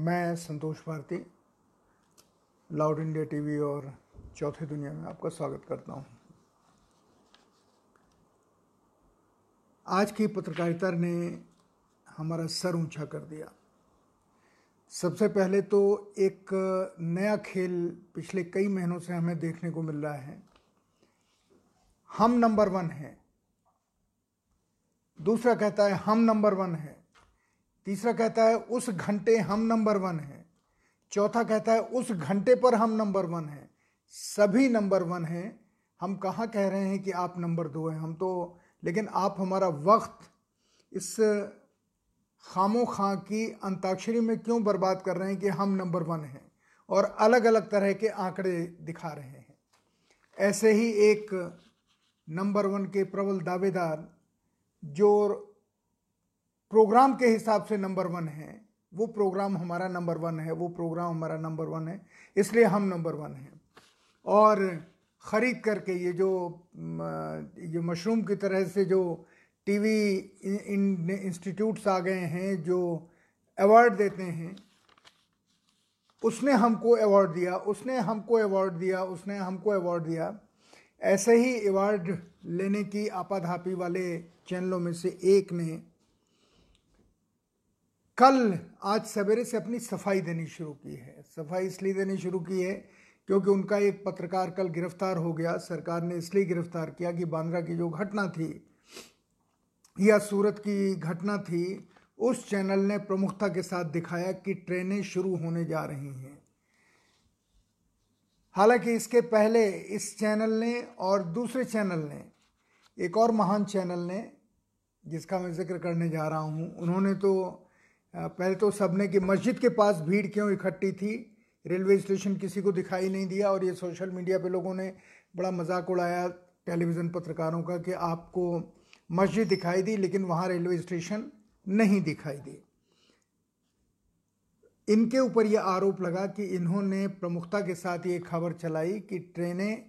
मैं Santosh Bharti, loud India TV और चौथे दुनिया में आपका स्वागत करता हूँ। आज की पत्रकारिता ने हमारा सर ऊँचा कर दिया। सबसे पहले तो एक नया खेल पिछले कई महीनों से हमें देखने को मिल रहा है। हम नंबर वन हैं। दूसरा कहता है, हम नंबर वन है। तीसरा कहता है, उस घंटे हम नंबर वन हैं। चौथा कहता है, उस घंटे पर हम नंबर वन हैं। सभी नंबर वन हैं। हम कहाँ कह रहे हैं कि आप नंबर दो हैं? हम तो लेकिन आप हमारा वक्त इस खामो खां की अंताक्षरी में क्यों बर्बाद कर रहे हैं कि हम नंबर वन हैं और अलग अलग तरह के आंकड़े दिखा रहे हैं? ऐसे ही एक नंबर वन के प्रबल दावेदार जो प्रोग्राम के हिसाब से नंबर वन है। वो प्रोग्राम हमारा नंबर वन है। वो प्रोग्राम हमारा नंबर वन है। इसलिए हम नंबर वन हैं। और ख़रीद करके ये जो ये मशरूम की तरह से जो टीवी इन, इंस्टीट्यूट्स आ गए हैं, जो अवार्ड देते हैं, उसने हमको अवार्ड दिया, उसने हमको अवार्ड दिया, उसने हमको अवार्ड दिया। ऐसे ही अवार्ड लेने की आपाधापी वाले चैनलों में से एक ने कल आज सवेरे से अपनी सफ़ाई देनी शुरू की है। सफ़ाई इसलिए देनी शुरू की है क्योंकि उनका एक पत्रकार कल गिरफ़्तार हो गया। सरकार ने इसलिए गिरफ़्तार किया कि बांद्रा की जो घटना थी या सूरत की घटना थी, उस चैनल ने प्रमुखता के साथ दिखाया कि ट्रेनें शुरू होने जा रही हैं। हालाँकि इसके पहले इस चैनल ने और दूसरे चैनल ने, एक और महान चैनल ने, जिसका मैं ज़िक्र करने जा रहा हूँ, उन्होंने तो पहले तो सबने कि मस्जिद के पास भीड़ क्यों इकट्ठी थी? रेलवे स्टेशन किसी को दिखाई नहीं दिया और ये सोशल मीडिया पे लोगों ने बड़ा मज़ाक उड़ाया टेलीविज़न पत्रकारों का कि आपको मस्जिद दिखाई दी, लेकिन वहाँ रेलवे स्टेशन नहीं दिखाई दी। इनके ऊपर यह आरोप लगा कि इन्होंने प्रमुखता के साथ ये खबर चलाई कि ट्रेनें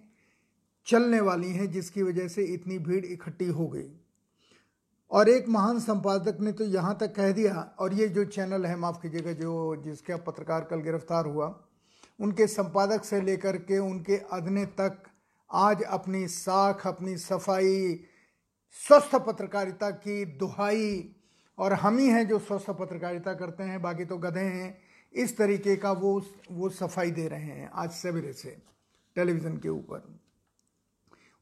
चलने वाली हैं, जिसकी वजह से इतनी भीड़ इकट्ठी हो गई। और एक महान संपादक ने तो यहाँ तक कह दिया, और ये जो चैनल है, माफ़ कीजिएगा, जो जिसका पत्रकार कल गिरफ़्तार हुआ, उनके संपादक से लेकर के उनके अधने तक आज अपनी साख, अपनी सफ़ाई, स्वस्थ पत्रकारिता की दुहाई, और हम ही हैं जो स्वस्थ पत्रकारिता करते हैं, बाकी तो गधे हैं, इस तरीके का वो वो सफ़ाई दे रहे हैं आज सवेरे से, टेलीविज़न के ऊपर।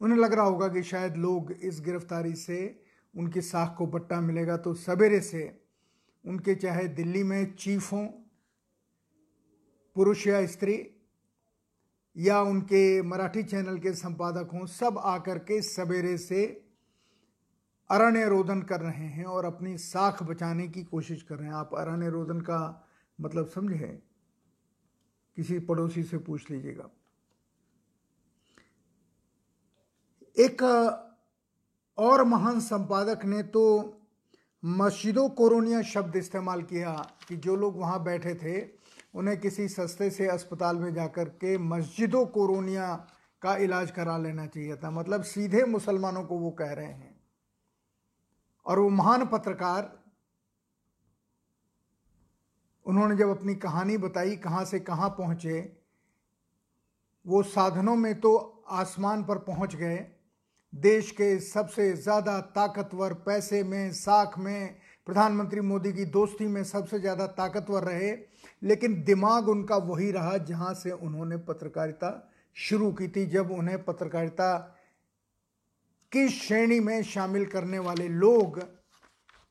उन्हें लग रहा होगा कि शायद लोग इस गिरफ्तारी से उनकी साख को बट्टा मिलेगा तो सवेरे से उनके चाहे दिल्ली में चीफ हों, पुरुष या स्त्री, या उनके मराठी चैनल के संपादक हों, सब आकर के सवेरे से अरण्य रोदन कर रहे हैं और अपनी साख बचाने की कोशिश कर रहे हैं। आप अरण्य रोदन का मतलब समझे किसी पड़ोसी से पूछ लीजिएगा। एक और महान संपादक ने तो मस्जिदों कोरोनिया शब्द इस्तेमाल किया कि जो लोग वहाँ बैठे थे, उन्हें किसी सस्ते से अस्पताल में जाकर के मस्जिदों कोरोनिया का इलाज करा लेना चाहिए था। मतलब सीधे मुसलमानों को वो कह रहे हैं। और वो महान पत्रकार, उन्होंने जब अपनी कहानी बताई, कहाँ से कहाँ पहुँचे, वो साधनों में तो आसमान पर पहुँच गए। देश के सबसे ज़्यादा ताकतवर पैसे में, साख में, प्रधानमंत्री मोदी की दोस्ती में सबसे ज़्यादा ताकतवर रहे, लेकिन दिमाग उनका वही रहा जहाँ से उन्होंने पत्रकारिता शुरू की थी, जब उन्हें पत्रकारिता की श्रेणी में शामिल करने वाले लोग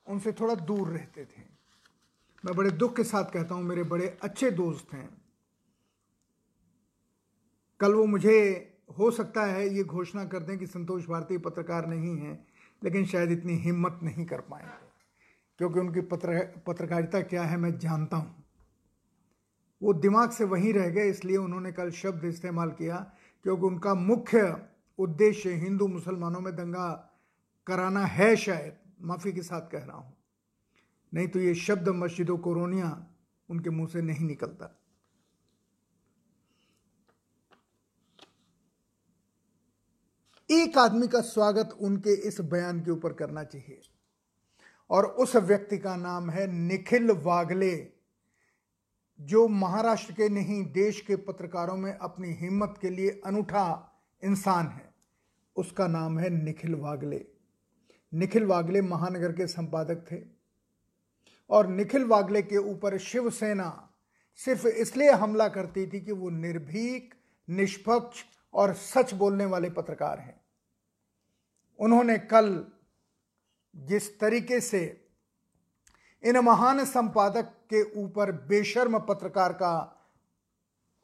उनसे थोड़ा दूर रहते थे। मैं बड़े दुख के साथ कहता हूँ, मेरे बड़े अच्छे दोस्त हैं। कल वो मुझे हो सकता है ये घोषणा कर दें कि संतोष भारती पत्रकार नहीं हैं, लेकिन शायद इतनी हिम्मत नहीं कर पाएँगे। क्योंकि उनकी पत्र, पत्रकारिता क्या है मैं जानता हूँ। वो दिमाग से वहीं रह गए, इसलिए उन्होंने कल शब्द इस्तेमाल किया, क्योंकि उनका मुख्य उद्देश्य हिंदू मुसलमानों में दंगा कराना है शायद, माफ़ी के साथ कह रहा हूँ। नहीं तो ये शब्द मस्जिदों, कोरोनिया उनके मुँह से नहीं निकलता। एक आदमी का स्वागत उनके इस बयान के ऊपर करना चाहिए। और उस व्यक्ति का नाम है निखिल वागले, जो महाराष्ट्र के नहीं, देश के पत्रकारों में अपनी हिम्मत के लिए अनूठा इंसान है। उसका नाम है निखिल वागले। निखिल वागले महानगर के संपादक थे। और निखिल वागले के ऊपर शिवसेना सिर्फ़ इसलिए हमला करती थी कि वो निर्भीक, निष्पक्ष और सच बोलने वाले पत्रकार हैं। उन्होंने कल जिस तरीके से इन महान संपादक के ऊपर बेशर्म पत्रकार का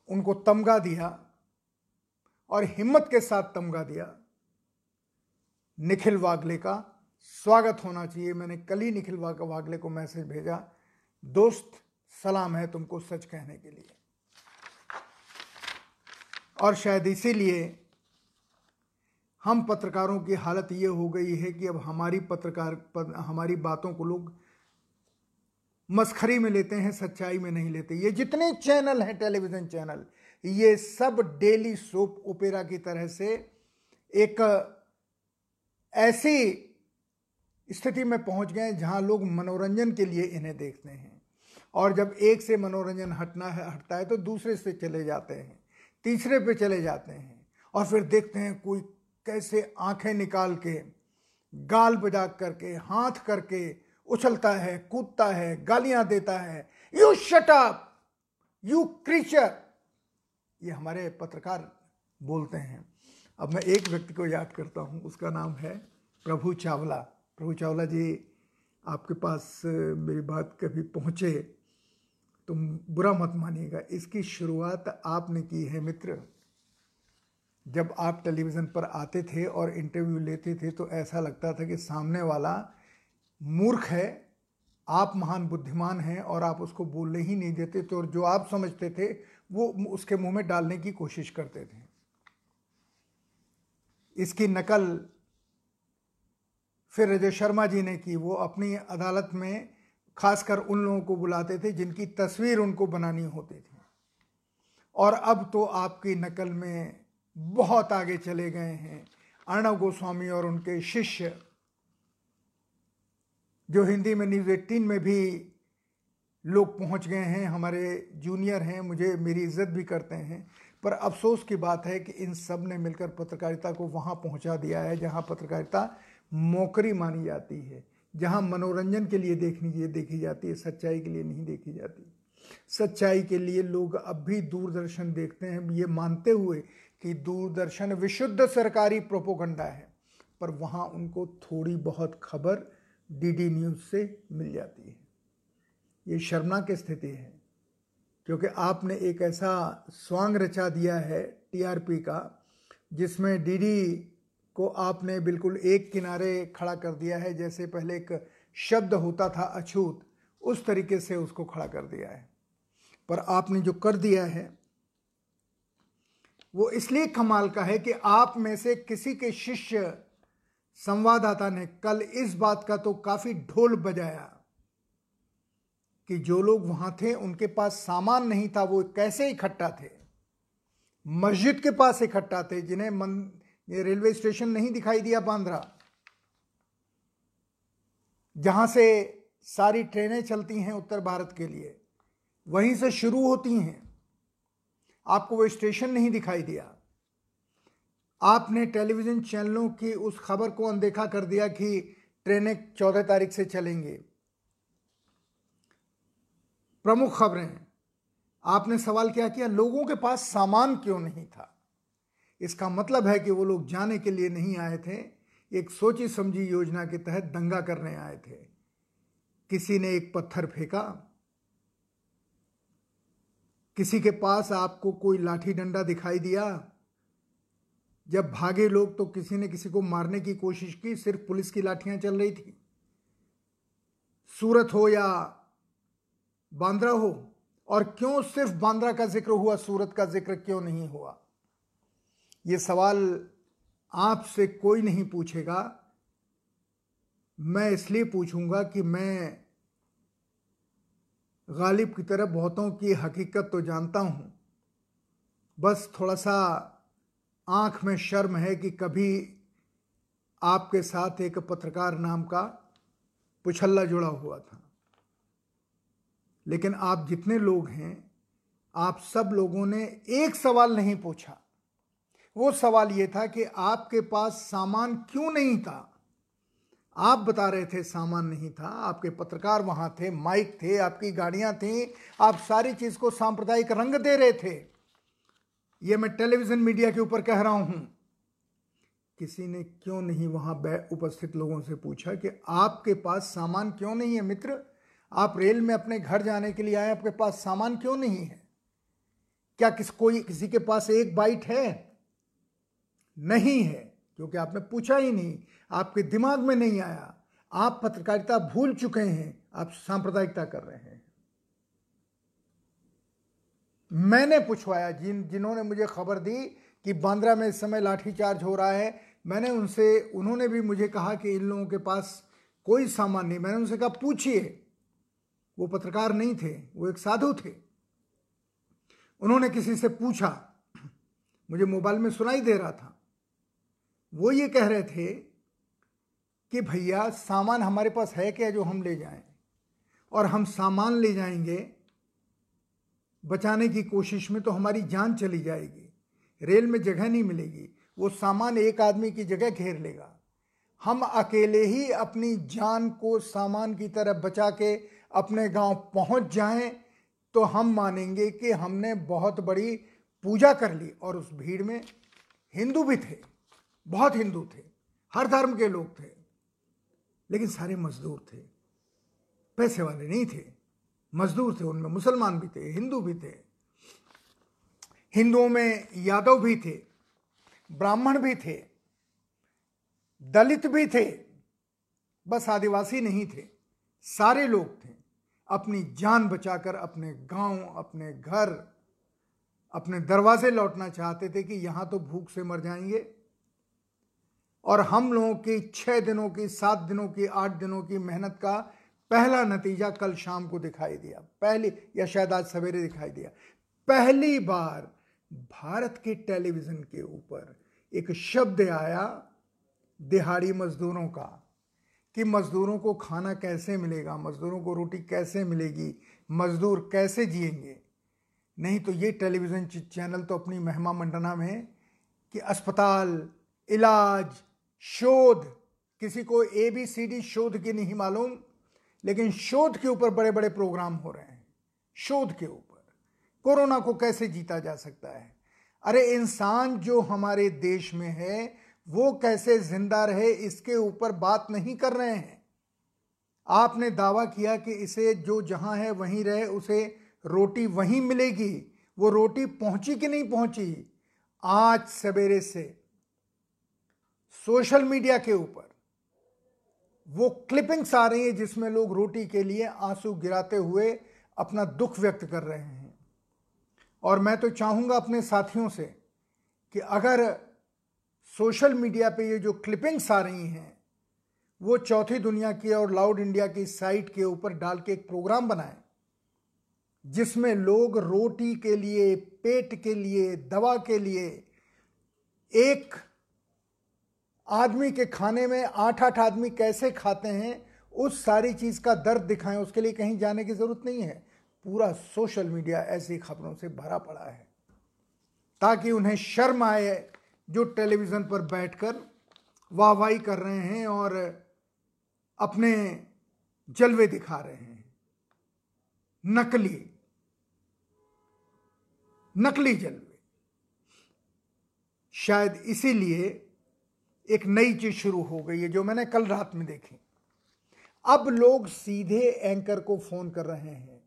उनको तमगा दिया और हिम्मत के साथ तमगा दिया, निखिल वागले का स्वागत होना चाहिए। मैंने कल ही निखिल वागले को मैसेज भेजा, दोस्त, सलाम है तुमको सच कहने के लिए। और शायद इसीलिए हम पत्रकारों की हालत ये हो गई है कि अब हमारी पत्रकार पद, हमारी बातों को लोग मस्खरी में लेते हैं सच्चाई में नहीं लेते। ये जितने चैनल हैं टेलीविज़न चैनल ये सब डेली सोप ओपेरा की तरह से एक ऐसी स्थिति में पहुँच गए जहाँ लोग मनोरंजन के लिए इन्हें देखते हैं। और जब एक से मनोरंजन हटना है हटता है तो दूसरे से चले जाते हैं तीसरे पे चले जाते हैं और फिर देखते हैं कोई कैसे आँखें निकाल के, गाल बजा करके, हाथ करके उछलता है, कूदता है, गालियाँ देता है। You shut up you creature ये हमारे पत्रकार बोलते हैं। अब मैं एक व्यक्ति को याद करता हूँ, उसका नाम है प्रभु चावला। प्रभु चावला जी, आपके पास मेरी बात कभी पहुँचे, तुम बुरा मत मानिएगा। इसकी शुरुआत आपने की है, मित्र। जब आप टेलीविज़न पर आते थे और इंटरव्यू लेते थे तो ऐसा लगता था कि सामने वाला मूर्ख है, आप महान बुद्धिमान हैं और आप उसको बोलने ही नहीं देते तो और जो आप समझते थे, वो उसके मुँह में डालने की कोशिश करते थे। इसकी नकल फिर अजय शर्मा जी ने की। वो अपनी अदालत में खासकर उन लोगों को बुलाते थे जिनकी तस्वीर उनको बनानी होती थी। और अब तो आपकी नकल में बहुत आगे चले गए हैं। अर्णव गोस्वामी और उनके शिष्य, जो हिंदी में न्यूज़ एट्टीन में भी लोग पहुँच गए हैं, हमारे जूनियर हैं, मुझे मेरी इज़्ज़त भी करते हैं। पर अफसोस की बात है कि इन सबने मिलकर पत्रकारिता को वहाँ पहुँचा दिया है, जहाँ पत्रकारिता मौकरी मानी जाती है, जहाँ मनोरंजन के लिए देखनी देखी जाती है, सच्चाई के लिए नहीं देखी जाती। सच्चाई के लिए लोग अब भी दूरदर्शन देखते हैं। ये मानते हुए कि दूरदर्शन विशुद्ध सरकारी प्रोपोगंडा है, पर वहाँ उनको थोड़ी बहुत खबर डीडी न्यूज़ से मिल जाती है। ये शर्मनाक स्थिति है, क्योंकि आपने एक ऐसा स्वांग रचा दिया है टीआरपी का, जिसमें डीडी को आपने बिल्कुल एक किनारे खड़ा कर दिया है। जैसे पहले एक शब्द होता था अछूत, उस तरीके से उसको खड़ा कर दिया है। पर आपने जो कर दिया है वो इसलिए कमाल का है कि आप में से किसी के शिष्य संवाददाता ने कल इस बात का तो काफ़ी ढोल बजाया कि जो लोग वहाँ थे, उनके पास सामान नहीं था, वो कैसे इकट्ठा थे? मस्जिद के पास इकट्ठा थे, जिन्हें मन, ये रेलवे स्टेशन नहीं दिखाई दिया बांद्रा। जहाँ से सारी ट्रेनें चलती हैं उत्तर भारत के लिए, वहीं से शुरू होती हैं। आपको वो स्टेशन नहीं दिखाई दिया। आपने टेलीविज़न चैनलों की उस खबर को अनदेखा कर दिया कि ट्रेनें चौदह तारीख से चलेंगे। प्रमुख खबरें। आपने सवाल क्या किया? लोगों के पास सामान क्यों नहीं था? इसका मतलब है कि वो लोग जाने के लिए नहीं आए थे। एक सोची समझी योजना के तहत दंगा करने आए थे। किसी ने एक पत्थर फेंका। किसी के पास आपको कोई लाठी डंडा दिखाई दिया? जब भागे लोग तो किसी ने किसी को मारने की कोशिश की, सिर्फ़ पुलिस की लाठियाँ चल रही थी। सूरत हो या बांद्रा हो, और क्यों सिर्फ़ बांद्रा का ज़िक्र हुआ, सूरत का ज़िक्र क्यों नहीं हुआ? ये सवाल आपसे कोई नहीं पूछेगा। मैं इसलिए पूछूँगा कि मैं गालिब की तरह बहुतों की हकीकत तो जानता हूँ। बस थोड़ा सा आँख में शर्म है कि कभी आपके साथ एक पत्रकार नाम का पुछल्ला जुड़ा हुआ था। लेकिन आप जितने लोग हैं, आप सब लोगों ने एक सवाल नहीं पूछा। वो सवाल ये था कि आपके पास सामान क्यों नहीं था? आप बता रहे थे सामान नहीं था, आपके पत्रकार वहाँ थे, माइक थे, आपकी गाड़ियाँ थी, आप सारी चीज़ को सांप्रदायिक रंग दे रहे थे। ये मैं टेलीविज़न मीडिया के ऊपर कह रहा हूँ। किसी ने क्यों नहीं वहाँ उपस्थित लोगों से पूछा कि आपके पास सामान क्यों नहीं है मित्र? आप रेल में अपने घर जाने के लिए आए, आपके पास सामान क्यों नहीं है? क्या किस कोई, किसी के पास एक बाइट है? नहीं है, क्योंकि आपने पूछा ही नहीं। आपके दिमाग में नहीं आया। आप पत्रकारिता भूल चुके हैं। आप सांप्रदायिकता कर रहे हैं। मैंने पूछवाया, जिन, जिन्होंने मुझे खबर दी कि बांद्रा में इस समय लाठीचार्ज हो रहा है, मैंने उनसे, उन्होंने भी मुझे कहा कि इन लोगों के पास कोई सामान नहीं। मैंने उनसे कहा, पूछिए। वो पत्रकार नहीं थे, वो एक साधु थे। उन्होंने किसी से पूछा, मुझे मोबाइल में सुनाई दे रहा था। वो ये कह रहे थे कि भैया, सामान हमारे पास है क्या जो हम ले जाएँ? और हम सामान ले जाएँगे, बचाने की कोशिश में तो हमारी जान चली जाएगी। रेल में जगह नहीं मिलेगी। वो सामान एक आदमी की जगह घेर लेगा। हम अकेले ही अपनी जान को सामान की तरह बचा के अपने गाँव पहुँच जाएँ तो हम मानेंगे कि हमने बहुत बड़ी पूजा कर ली। और उस भीड़ में हिंदू भी थे। बहुत हिंदू थे। हर धर्म के लोग थे। लेकिन सारे मजदूर थे। पैसे वाले नहीं थे। मजदूर थे, उनमें मुसलमान भी थे, हिंदू भी थे। हिंदुओं में यादव भी थे, ब्राह्मण भी थे, दलित भी थे, बस आदिवासी नहीं थे। सारे लोग थे। अपनी जान बचाकर अपने गाँव, अपने घर, अपने दरवाजे लौटना चाहते थे कि यहाँ तो भूख से मर जाएँगे। और हम लोगों की छः दिनों की, सात दिनों की, आठ दिनों की मेहनत का पहला नतीजा कल शाम को दिखाई दिया। पहली, या शायद आज सवेरे दिखाई दिया। पहली बार भारत के टेलीविज़न के ऊपर एक शब्द आया दिहाड़ी मजदूरों का, कि मजदूरों को खाना कैसे मिलेगा, मजदूरों को रोटी कैसे मिलेगी, मजदूर कैसे जिएँगे। नहीं तो ये टेलीविज़न चैनल तो अपनी महिमा मंडना में कि अस्पताल, इलाज शोध। किसी को ए बी सी डी शोध की नहीं मालूम, लेकिन शोध के ऊपर बड़े बड़े प्रोग्राम हो रहे हैं। शोध के ऊपर। कोरोना को कैसे जीता जा सकता है? अरे, इंसान जो हमारे देश में है, वो कैसे ज़िंदा रहे, इसके ऊपर बात नहीं कर रहे हैं। आपने दावा किया कि इसे जो जहाँ है, वहीं रहे, उसे रोटी वहीं मिलेगी। वो रोटी पहुँची कि नहीं पहुँची? आज सवेरे से सोशल मीडिया के ऊपर वो क्लिपिंग्स आ रही है जिसमें लोग रोटी के लिए आँसू गिराते हुए अपना दुख व्यक्त कर रहे हैं। और मैं तो चाहूँगा अपने साथियों से कि अगर सोशल मीडिया पे ये जो क्लिपिंग्स आ रही हैं, वो चौथी दुनिया की और लाउड इंडिया की साइट के ऊपर डाल के एक प्रोग्राम बनाएँ, जिसमें लोग रोटी के लिए, पेट के लिए, दवा के लिए एक आदमी के खाने में आठ आठ आदमी कैसे खाते हैं, उस सारी चीज़ का दर्द दिखाएँ, उसके लिए कहीं जाने की ज़रूरत नहीं है। पूरा सोशल मीडिया ऐसी खबरों से भरा पड़ा है। ताकि उन्हें शर्म आए जो टेलीविज़न पर बैठकर वाहवाही कर रहे हैं और अपने जलवे दिखा रहे हैं। नकली। नकली जलवे। शायद इसीलिए एक नई चीज़ शुरू हो गई है, जो मैंने कल रात में देखी। अब लोग सीधे एंकर को फ़ोन कर रहे हैं।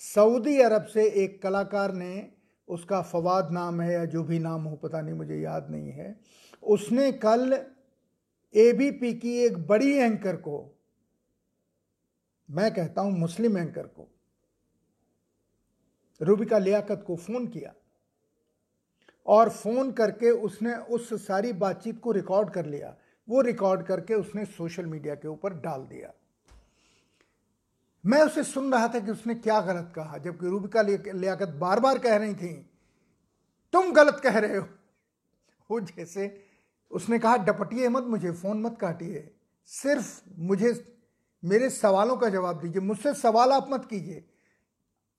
सऊदी अरब से एक कलाकार ने, उसका फवाद नाम है या जो भी नाम हो, पता नहीं, मुझे याद नहीं है, उसने कल एबीपी की एक बड़ी एंकर को, मैं कहता हूँ मुस्लिम एंकर को, रूबिका लियाकत को फ़ोन किया। और फ़ोन करके उसने उस सारी बातचीत को रिकॉर्ड कर लिया। वो रिकॉर्ड करके उसने सोशल मीडिया के ऊपर डाल दिया। मैं उसे सुन रहा था कि उसने क्या गलत कहा, जबकि रूबिका लियाकत बार बार कह रही थी, तुम गलत कह रहे हो। वो जैसे उसने कहा, डपटिए मत मुझे, फ़ोन मत काटिए। सिर्फ़ मुझे, मेरे सवालों का जवाब दीजिए। मुझसे सवाल आप मत कीजिए।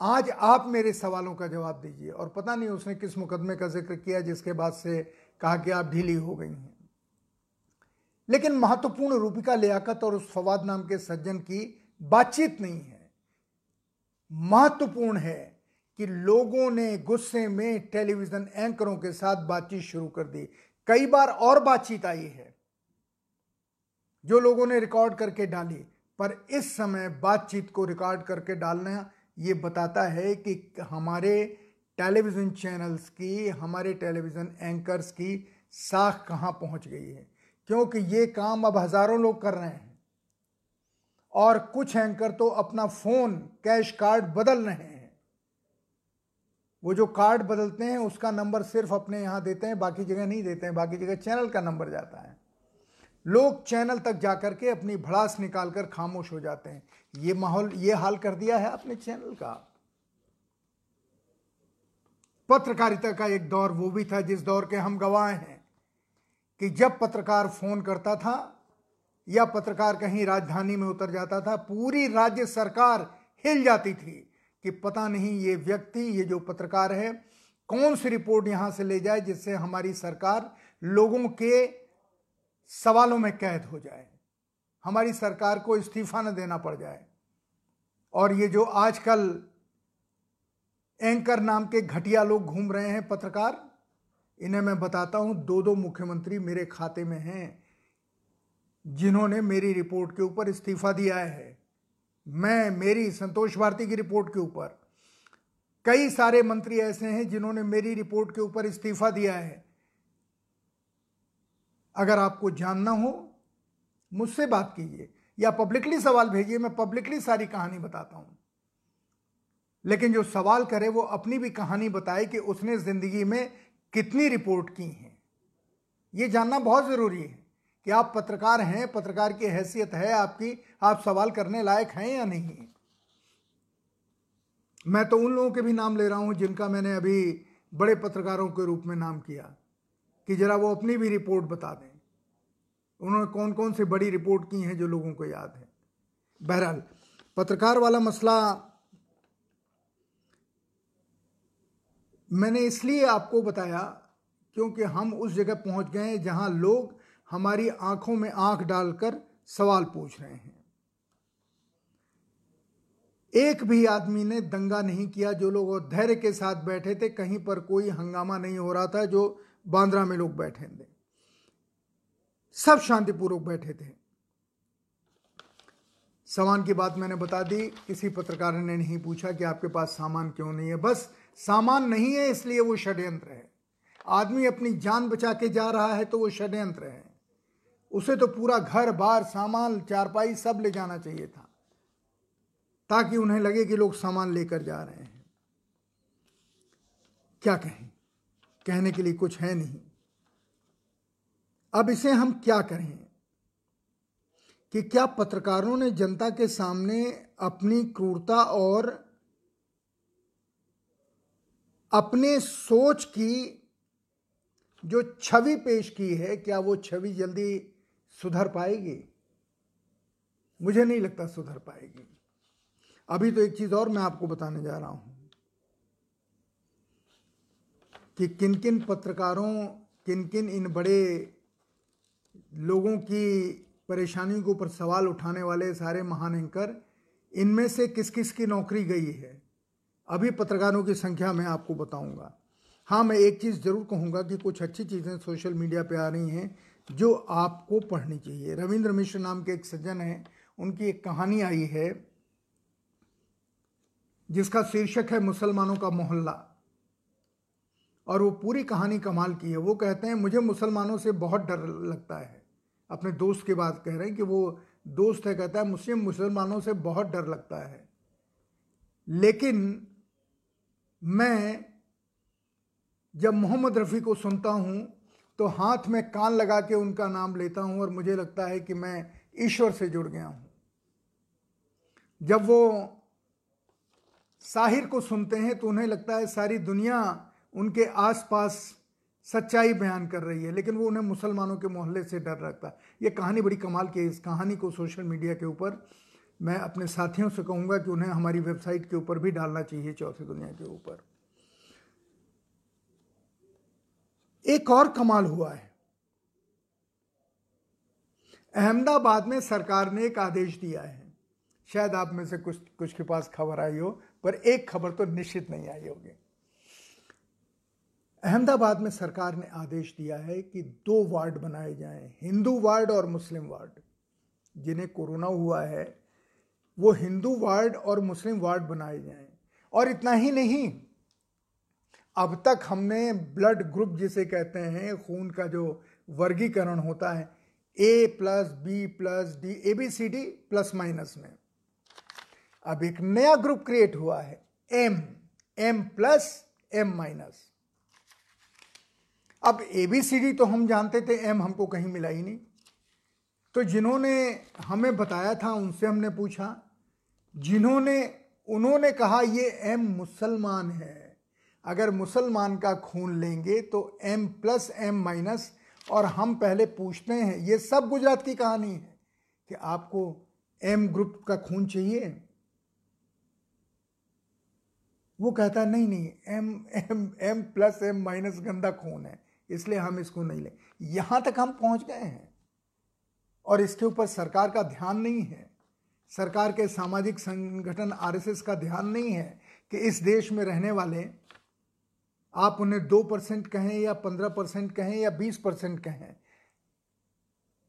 आज आप मेरे सवालों का जवाब दीजिए और पता नहीं उसने किस मुकदमे का ज़िक्र किया जिसके बाद से कहा कि आप ढीली हो गई हैं। लेकिन महत्वपूर्ण रूपिका लियाकत और उस फवाद नाम के सज्जन की बातचीत नहीं है। महत्वपूर्ण है कि लोगों ने गुस्से में टेलीविज़न एंकरों के साथ बातचीत शुरू कर दी। कई बार और बातचीत आई है जो लोगों ने रिकॉर्ड करके डाली, पर इस समय बातचीत को रिकॉर्ड करके डालना ये बताता है कि हमारे टेलीविज़न चैनल्स की, हमारे टेलीविज़न एंकर्स की साख कहाँ पहुँच गई है? क्योंकि ये काम अब हज़ारों लोग कर रहे हैं। और कुछ एंकर तो अपना फ़ोन, कैश कार्ड बदल रहे हैं। वो जो कार्ड बदलते हैं, उसका नंबर सिर्फ़ अपने यहाँ देते हैं, बाकी जगह नहीं देते हैं, बाकी जगह चैनल का नंबर जाता है। लोग चैनल तक जाकर के अपनी भड़ास निकाल कर खामोश हो जाते हैं। ये माहौल, ये हाल कर दिया है अपने चैनल का। पत्रकारिता का एक दौर वो भी था जिस दौर के हम गवाह हैं कि जब पत्रकार फ़ोन करता था या पत्रकार कहीं राजधानी में उतर जाता था, पूरी राज्य सरकार हिल जाती थी कि पता नहीं ये व्यक्ति, ये जो पत्रकार है, कौन सी रिपोर्ट यहाँ से ले जाए जिससे हमारी सरकार लोगों के सवालों में कैद हो जाए, हमारी सरकार को इस्तीफा न देना पड़ जाए। और ये जो आजकल एंकर नाम के घटिया लोग घूम रहे हैं पत्रकार, इन्हें मैं बताता हूँ दो दो मुख्यमंत्री मेरे खाते में हैं, जिन्होंने मेरी रिपोर्ट के ऊपर इस्तीफा दिया है। मैं, मेरी, संतोष भारती की रिपोर्ट के ऊपर। कई सारे मंत्री ऐसे हैं जिन्होंने मेरी रिपोर्ट के ऊपर इस्तीफा दिया है। अगर आपको जानना हो, मुझसे बात कीजिए, या पब्लिकली सवाल भेजिए, मैं पब्लिकली सारी कहानी बताता हूँ। लेकिन जो सवाल करे, वो अपनी भी कहानी बताए कि उसने ज़िंदगी में कितनी रिपोर्ट की है। ये जानना बहुत ज़रूरी है कि आप पत्रकार हैं, पत्रकार की हैसियत है आपकी, आप सवाल करने लायक हैं या नहीं मैं तो उन लोगों के भी नाम ले रहा हूँ जिनका मैंने अभी बड़े पत्रकारों के रूप में नाम किया, कि जरा वो अपनी भी रिपोर्ट बता दें। उन्होंने कौन कौन सी बड़ी रिपोर्ट की हैं जो लोगों को याद है? बहरहाल, पत्रकार वाला मसला मैंने इसलिए आपको बताया क्योंकि हम उस जगह पहुँच गए हैं जहाँ लोग हमारी आँखों में आँख डालकर सवाल पूछ रहे हैं। एक भी आदमी ने दंगा नहीं किया। जो लोग धैर्य के साथ बैठे थे, कहीं पर कोई हंगामा नहीं हो रहा था जो बांद्रा में लोग बैठे थे। सब शांतिपूर्वक बैठे थे। सामान की बात मैंने बता दी, किसी पत्रकार ने नहीं पूछा कि आपके पास सामान क्यों नहीं है। बस सामान नहीं है, इसलिए वो षड्यंत्र है। आदमी अपनी जान बचा के जा रहा है तो वो षड्यंत्र है। उसे तो पूरा घर, बार, सामान, चारपाई सब ले जाना चाहिए था, ताकि उन्हें लगे कि लोग सामान लेकर जा रहे हैं। क्या कहें? कहने के लिए कुछ है नहीं। अब इसे हम क्या करें? कि क्या पत्रकारों ने जनता के सामने अपनी क्रूरता और अपने सोच की जो छवि पेश की है, क्या वो छवि जल्दी सुधर पाएगी? मुझे नहीं लगता सुधर पाएगी। अभी तो एक चीज़ और मैं आपको बताने जा रहा हूँ कि किन किन पत्रकारों किन किन इन बड़े लोगों की परेशानियों के ऊपर सवाल उठाने वाले सारे महान एंकर इनमें से किस किस की नौकरी गई है? अभी पत्रकारों की संख्या मैं आपको बताऊँगा। हाँ मैं एक चीज़ ज़रूर कहूँगा कि कुछ अच्छी चीज़ें सोशल मीडिया पे आ रही हैं, जो आपको पढ़नी चाहिए। रविंद्र मिश्र नाम के एक सज्जन हैं, उनकी एक कहानी आई है, जिसका शीर्षक है मुसलमानों का मोहल्ला। और वो पूरी कहानी कमाल की है। वो कहते हैं, मुझे मुसलमानों से बहुत डर लगता है। अपने दोस्त की बात कह रहे हैं कि वो दोस्त है, कहता है मुझे मुसलमानों से बहुत डर लगता है। लेकिन मैं जब मोहम्मद रफ़ी को सुनता हूँ तो हाथ में कान लगा के उनका नाम लेता हूँ और मुझे लगता है कि मैं ईश्वर से जुड़ गया हूँ। जब वो साहिर को सुनते हैं तो उन्हें लगता है सारी दुनिया उनके आसपास सच्चाई बयान कर रही है, लेकिन वो उन्हें मुसलमानों के मोहल्ले से डर रखता है। ये कहानी बड़ी कमाल की है। इस कहानी को सोशल मीडिया के ऊपर मैं अपने साथियों से कहूँगा कि उन्हें हमारी वेबसाइट के ऊपर भी डालना चाहिए, चौथी दुनिया के ऊपर। एक और कमाल हुआ है। अहमदाबाद में सरकार ने एक आदेश दिया है। शायद आप में से कुछ कुछ के पास खबर आई हो, पर एक खबर तो निश्चित नहीं आई होगी। अहमदाबाद में सरकार ने आदेश दिया है कि दो वार्ड बनाए जाएँ, हिंदू वार्ड और मुस्लिम वार्ड। जिन्हें कोरोना हुआ है, वो हिंदू वार्ड और मुस्लिम वार्ड बनाए जाएँ। और इतना ही नहीं, अब तक हमने ब्लड ग्रुप जिसे कहते हैं, खून का जो वर्गीकरण होता है A plus B plus D A B C D plus minus में। अब एक नया ग्रुप क्रिएट हुआ है M M plus M minus अब ए बी सी डी तो हम जानते थे एम हमको कहीं मिला ही नहीं। तो जिन्होंने हमें बताया था, उनसे हमने पूछा, जिन्होंने, उन्होंने कहा, ये एम मुसलमान है। अगर मुसलमान का खून लेंगे तो एम प्लस एम माइनस और हम पहले पूछते हैं। ये सब गुजरात की कहानी है कि आपको एम ग्रुप का खून चाहिए। वो कहता, नहीं नहीं M M M plus M minus गंदा खून है। इसलिए हम इसको नहीं लें। यहाँ तक हम पहुँच गए हैं। और इसके ऊपर सरकार का ध्यान नहीं है। सरकार के सामाजिक संगठन आरएसएस का ध्यान नहीं है कि इस देश में रहने वाले आप उन्हें दो परसेंट कहें या पंद्रह परसेंट कहें या बीस परसेंट कहें।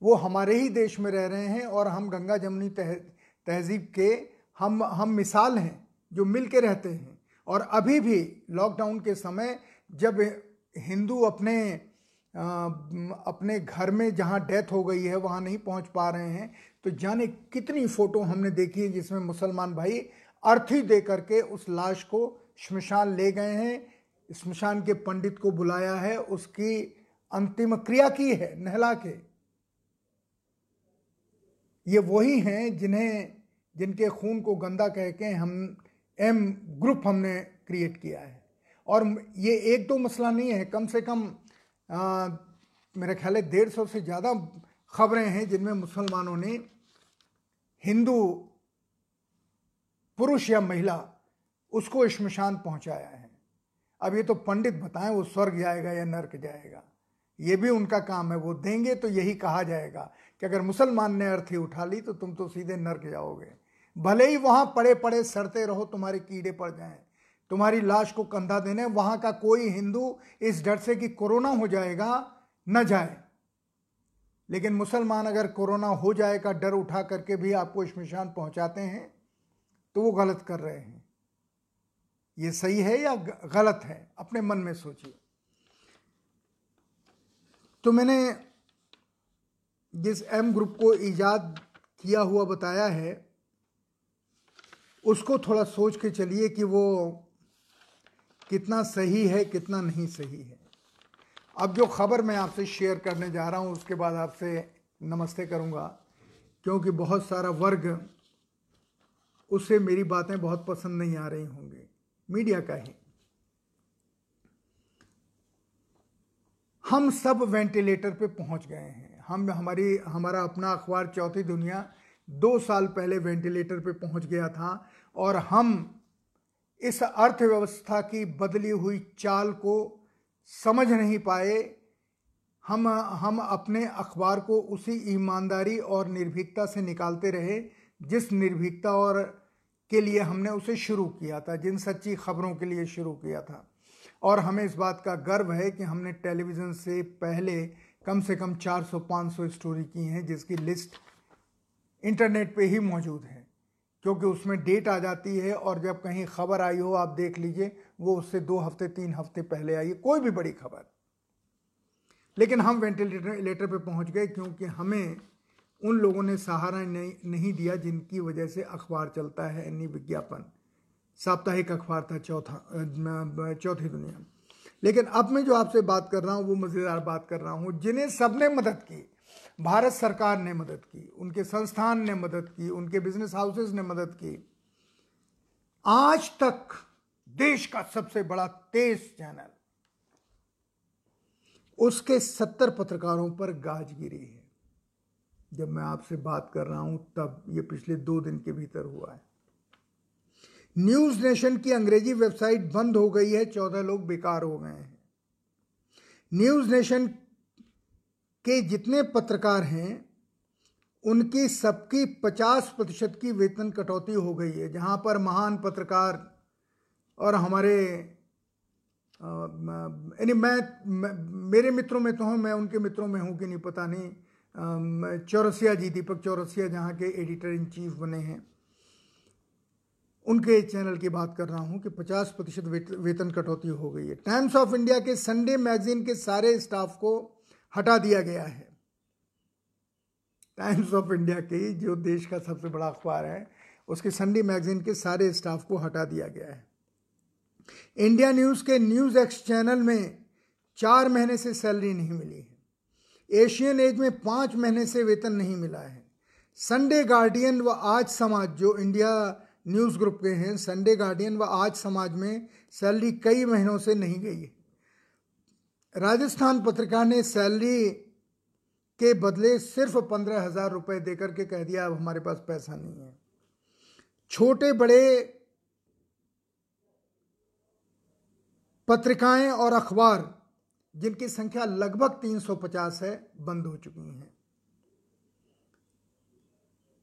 वो हमारे ही देश में रह रहे हैं और हम गंगा जमुनी तह, तहजीब के हम हम मिसाल हैं जो मिल के रहते हैं। और अभी भी लॉकडाउन के समय जब हिंदू अपने आ, अपने घर में जहाँ डेथ हो गई है वहाँ नहीं पहुँच पा रहे हैं। तो जाने कितनी फ़ोटो हमने देखी है जिसमें मुसलमान भाई अर्थी दे करके उस लाश को शमशान ले गए हैं शमशान के पंडित को बुलाया है उसकी अंतिम क्रिया की है नहला के। ये वही हैं जिन्हें जिनके खून को गंदा कह के हम एम ग्रुप हमने क्रिएट किया है। और ये एक दो मसला नहीं है कम से कम आ, मेरा ख्याल है डेढ़ सौ से ज़्यादा खबरें हैं जिनमें मुसलमानों ने हिंदू पुरुष या महिला उसको शमशान पहुँचाया है। अब ये तो पंडित बताएँ वो स्वर्ग जाएगा या नर्क जाएगा। ये भी उनका काम है वो देंगे तो यही कहा जाएगा कि अगर मुसलमान ने अर्थी उठा ली तो तुम तो सीधे नर्क जाओगे। भले ही वहाँ पड़े पड़े सड़ते रहो तुम्हारे कीड़े पड़ जाएँ तुम्हारी लाश को कंधा देने, वहाँ का कोई हिंदू इस डर से कि कोरोना हो जाएगा, न जाए। लेकिन मुसलमान अगर कोरोना हो जाए का डर उठा करके भी आपको शमशान पहुंचाते हैं तो वो गलत कर रहे हैं। ये सही है या गलत है? अपने मन में सोचिए। तो मैंने जिस एम ग्रुप को ईजाद किया हुआ बताया है, उसको थोड़ा सोच के चलिए कि वो कितना सही है, कितना नहीं सही है। अब जो ख़बर मैं आपसे शेयर करने जा रहा हूँ, उसके बाद आपसे नमस्ते करूँगा, क्योंकि बहुत सारा वर्ग उससे मेरी बातें बहुत पसंद नहीं आ रही होंगी। मीडिया का ही। हम सब वेंटिलेटर पे पहुँच गए हैं। हम, हमारी, हमारा अपना अखबार चौथी दुनिया दो साल पहले वेंटिलेटर पे पहुँच गया था, और हम इस अर्थव्यवस्था की बदली हुई चाल को समझ नहीं पाए, हम हम अपने अखबार को उसी ईमानदारी और निर्भीकता से निकालते रहे, जिस निर्भीकता और के लिए हमने उसे शुरू किया था, जिन सच्ची खबरों के लिए शुरू किया था। और हमें इस बात का गर्व है कि हमने टेलीविज़न से पहले कम से कम 400-500 स्टोरी की हैं, जिसकी लिस्ट इंटरनेट पे ही मौजूद है। क्योंकि उसमें डेट आ जाती है और जब कहीं खबर आई हो आप देख लीजिए वो उससे दो हफ़्ते तीन हफ़्ते पहले आई कोई भी बड़ी खबर। लेकिन हम वेंटिलेटर लेटर पे पहुँच गए क्योंकि हमें उन लोगों ने सहारा नहीं, नहीं दिया जिनकी वजह से अखबार चलता है अन्य विज्ञापन। साप्ताहिक अखबार था चौथा चौथी दुनिया। लेकिन अब मैं जो आपसे बात कर रहा हूँ वो मज़ेदार बात कर रहा हूँ जिन्हें सबने मदद की। भारत सरकार ने मदद की, उनके संस्थान ने मदद की, उनके बिज़नेस हाउसेस ने मदद की। आज तक देश का सबसे बड़ा तेज चैनल उसके सत्तर पत्रकारों पर गाज गिरी है। जब मैं आपसे बात कर रहा हूँ, तब ये पिछले दो दिन के भीतर हुआ है। न्यूज़ नेशन की अंग्रेज़ी वेबसाइट बंद हो गई है, चौदह लोग बेकार हो गए हैं। न्यूज़ नेशन के जितने पत्रकार हैं उनकी सबकी पचास प्रतिशत की वेतन कटौती हो गई है। जहाँ पर महान पत्रकार और हमारे यानी मैं, मैं मेरे मित्रों में तो हूँ मैं उनके मित्रों में हूँ कि नहीं पता नहीं। चौरसिया जी दीपक चौरसिया जहाँ के एडिटर इन चीफ बने हैं उनके चैनल की बात कर रहा हूँ कि 50 प्रतिशत वेतन कटौती हो गई है। टाइम्स ऑफ़ इंडिया के संडे मैगजीन के सारे स्टाफ को हटा दिया गया है। टाइम्स ऑफ़ इंडिया की जो देश का सबसे बड़ा अखबार है, उसके संडे मैगजीन के सारे स्टाफ को हटा दिया गया है। इंडिया न्यूज़ के न्यूज़ एक्स चैनल में चार महीने से सैलरी नहीं मिली है। एशियन एज में पाँच महीने से वेतन नहीं मिला है। संडे गार्डियन व आज समाज, जो इंडिया न्यूज़ ग्रुप के हैं संडे गार्डियन व आज समाज में सैलरी कई महीनों से नहीं गई है। राजस्थान पत्रिका ने सैलरी के बदले सिर्फ़ पंद्रह हज़ार रुपये देकर के कह दिया, अब हमारे पास पैसा नहीं है। छोटे बड़े पत्रिकाएँ और अखबार, जिनकी संख्या लगभग 350 है, बंद हो चुकी हैं।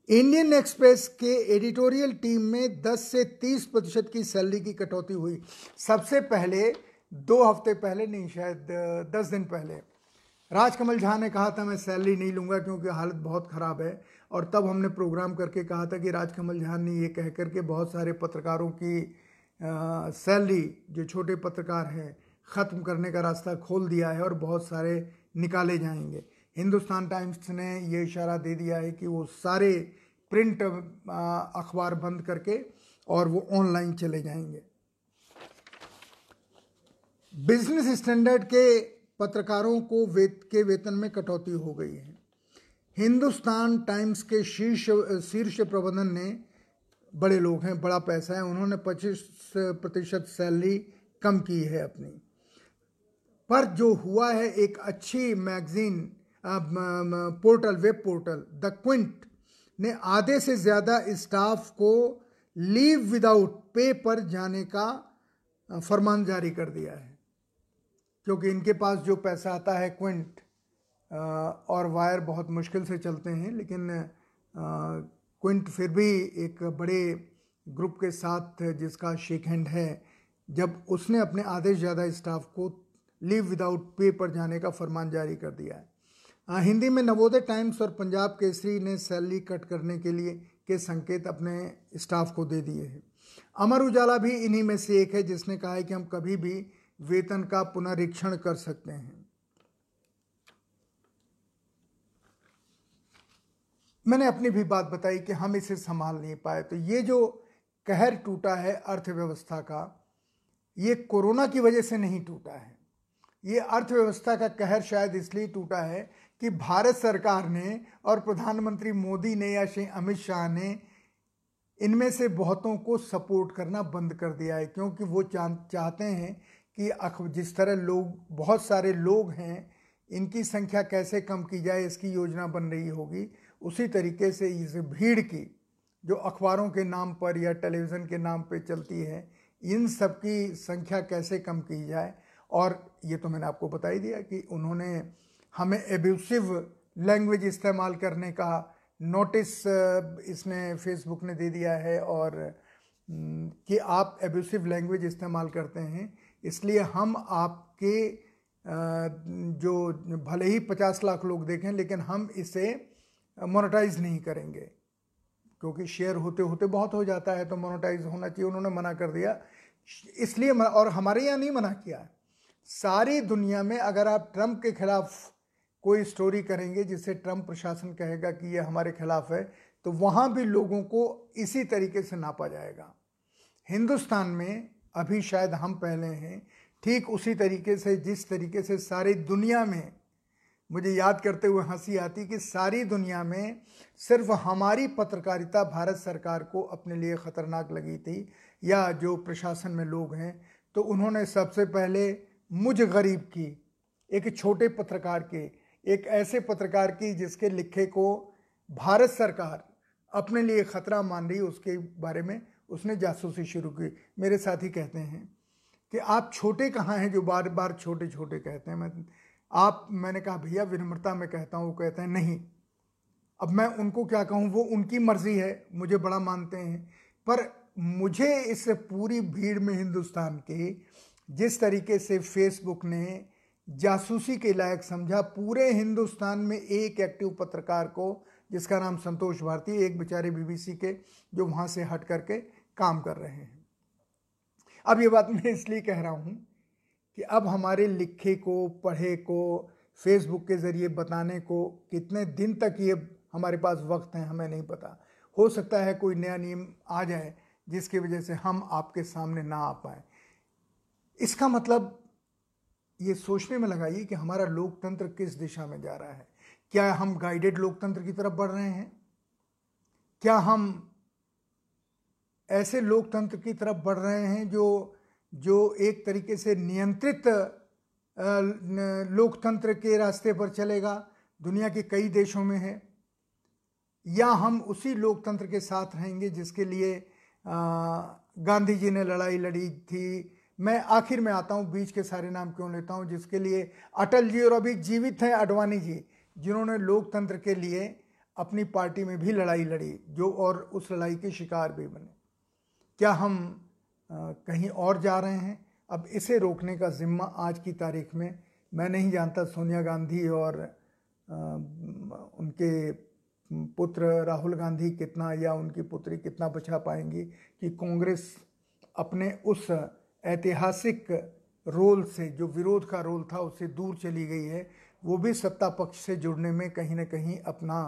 इंडियन एक्सप्रेस के एडिटोरियल टीम में 10 से 30 प्रतिशत की सैलरी की कटौती हुई। सबसे पहले दो हफ़्ते पहले नहीं, शायद दस दिन पहले। राजकमल झा ने कहा था, मैं सैलरी नहीं लूँगा क्योंकि हालत बहुत ख़राब है। और तब हमने प्रोग्राम करके कहा था कि राजकमल झा ने ये कह करके बहुत सारे पत्रकारों की सैलरी, जो छोटे पत्रकार हैं, ख़त्म करने का रास्ता खोल दिया है और बहुत सारे निकाले जाएँगे। हिंदुस्तान टाइम्स ने ये इशारा दे दिया है कि वो सारे प्रिंट अखबार बंद करके और वो ऑनलाइन चले जाएँगे। बिज़नेस स्टैंडर्ड के पत्रकारों को वेत, के वेतन में कटौती हो गई है। हिंदुस्तान टाइम्स के शीर्ष शीर्ष प्रबंधन ने बड़े लोग हैं, बड़ा पैसा है, उन्होंने पच्चीस प्रतिशत सैलरी कम की है अपनी। पर जो हुआ है, एक अच्छी magazine portal, web portal, the Quint, ने आधे से ज़्यादा स्टाफ को लीव विदाउट पे पर जाने का फरमान जारी कर दिया है। क्योंकि इनके पास जो पैसा आता है क्विंट और वायर बहुत मुश्किल से चलते हैं, लेकिन क्विंट फिर भी एक बड़े ग्रुप के साथ जिसका शेक हैंड है, जब उसने अपने से ज़्यादा स्टाफ को लीव विदाउट पे पर जाने का फरमान जारी कर दिया है। हिंदी में नवोदय टाइम्स और पंजाब केसरी ने सैलरी कट करने के लिए के संकेत अपने स्टाफ को दे दिए हैं। अमर उजाला भी इन्हीं में से एक है जिसने कहा है कि हम कभी भी वेतन का पुनरीक्षण कर सकते हैं। मैंने अपनी भी बात बताई कि हम इसे संभाल नहीं पाए तो ये जो कहर टूटा है अर्थव्यवस्था का, ये कोरोना की वजह से नहीं टूटा है। ये अर्थव्यवस्था का कहर शायद इसलिए टूटा है कि भारत सरकार ने और प्रधानमंत्री मोदी ने या श्री अमित शाह ने इनमें से बहुतों को सपोर्ट करना बंद कर दिया है, क्योंकि वो चाहते हैं कि अख, जिस तरह लोग, बहुत सारे लोग हैं, इनकी संख्या कैसे कम की जाए, इसकी योजना बन रही होगी, उसी तरीके से इस भीड़ की, जो अखबारों के नाम पर या टेलीविज़न के नाम पर चलती है, इन सब की संख्या कैसे कम की जाए? और ये तो मैंने आपको बता ही दिया कि उन्होंने हमें एब्यूसिव लैंग्वेज इस्तेमाल करने का नोटिस इसने फेसबुक ने दे दिया है और कि आप एब्यूसिव लैंग्वेज इस्तेमाल करते हैं इसलिए हम आपके जो भले ही पचास लाख लोग देखें, लेकिन हम इसे मोनेटाइज नहीं करेंगे। क्योंकि शेयर होते होते बहुत हो जाता है तो मोनेटाइज होना चाहिए, उन्होंने मना कर दिया। इसलिए और हमारे यहाँ नहीं मना किया। सारी दुनिया में अगर आप ट्रंप के खिलाफ कोई स्टोरी करेंगे जिससे ट्रंप प्रशासन कहेगा कि ये हमारे खिलाफ है तो वहाँ भी लोगों को इसी तरीके से नापा जाएगा। हिंदुस्तान में अभी शायद हम पहले हैं। ठीक उसी तरीके से, जिस तरीके से सारी दुनिया में मुझे याद करते हुए हँसी आती कि सारी दुनिया में सिर्फ़ हमारी पत्रकारिता भारत सरकार को अपने लिए ख़तरनाक लगी थी या जो प्रशासन में लोग हैं। तो उन्होंने सबसे पहले मुझ गरीब की, एक छोटे पत्रकार के, एक ऐसे पत्रकार की जिसके लिखे को भारत सरकार अपने लिए खतरा मान रही उसके बारे में उसने जासूसी शुरू की। मेरे साथी कहते हैं कि आप छोटे कहाँ हैं जो बार बार छोटे छोटे कहते हैं? मैं, आप, मैंने कहा, भैया, विनम्रता में कहता हूँ। वो कहते हैं, नहीं। अब मैं उनको क्या कहूँ? वो उनकी मर्ज़ी है, मुझे बड़ा मानते हैं। पर मुझे इस पूरी भीड़ में हिंदुस्तान के जिस तरीके से फेसबुक ने जासूसी के लायक समझा, पूरे हिंदुस्तान में एक एक्टिव पत्रकार को, जिसका नाम संतोष भारती, एक बेचारे बीबीसी के, जो वहाँ से हट करके काम कर रहे हैं। अब ये बात मैं इसलिए कह रहा हूँ कि अब हमारे लिखे को, पढ़े को फेसबुक के ज़रिए बताने को कितने दिन तक ये हमारे पास वक्त है, हमें नहीं पता। हो सकता है कोई नया नियम आ जाए जिसकी वजह से हम आपके सामने ना आ पाए। इसका मतलब ये सोचने में लगाइए कि हमारा लोकतंत्र किस दिशा में जा रहा है। क्या हम गाइडेड लोकतंत्र की तरफ़ बढ़ रहे हैं? क्या हम ऐसे लोकतंत्र की तरफ़ बढ़ रहे हैं जो जो एक तरीके से नियंत्रित लोकतंत्र के रास्ते पर चलेगा, दुनिया के कई देशों में है। या हम उसी लोकतंत्र के साथ रहेंगे जिसके लिए गांधी जी ने लड़ाई लड़ी थी। मैं आखिर में आता हूँ, बीच के सारे नाम क्यों लेता हूँ, जिसके लिए अटल जी और अभी जीवित हैं अडवाणी जी, जिन्होंने लोकतंत्र के लिए अपनी पार्टी में भी लड़ाई लड़ी, जो और उस लड़ाई के शिकार भी बने। क्या हम कहीं और जा रहे हैं? अब इसे रोकने का जिम्मा आज की तारीख में मैं नहीं जानता। सोनिया गांधी और उनके पुत्र राहुल गांधी कितना या उनकी पुत्री कितना बचा पाएँगी कि कांग्रेस अपने उस ऐतिहासिक रोल से, जो विरोध का रोल था, उससे दूर चली गई है। वो भी सत्ता पक्ष से जुड़ने में कहीं ना कहीं अपना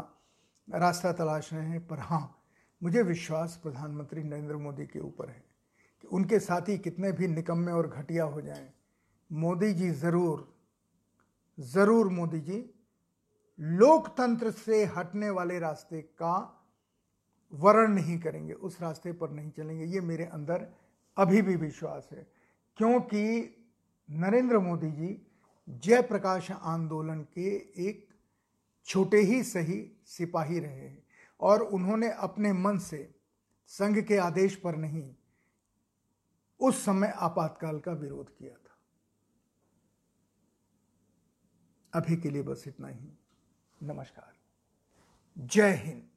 रास्ता तलाश रहे हैं। पर हाँ मुझे विश्वास प्रधानमंत्री नरेंद्र मोदी के ऊपर है कि उनके साथी कितने भी निकम्मे और घटिया हो जाएँ, मोदी जी ज़रूर ज़रूर मोदी जी, लोकतंत्र से हटने वाले रास्ते का वर्ण नहीं करेंगे, उस रास्ते पर नहीं चलेंगे, ये मेरे अंदर अभी भी विश्वास है। क्योंकि नरेंद्र मोदी जी जयप्रकाश आंदोलन के एक छोटे ही सही सिपाही रहे हैं। और उन्होंने अपने मन से संघ के आदेश पर नहीं, उस समय आपातकाल का विरोध किया था। अभी के लिए बस इतना ही। नमस्कार। जय हिंद।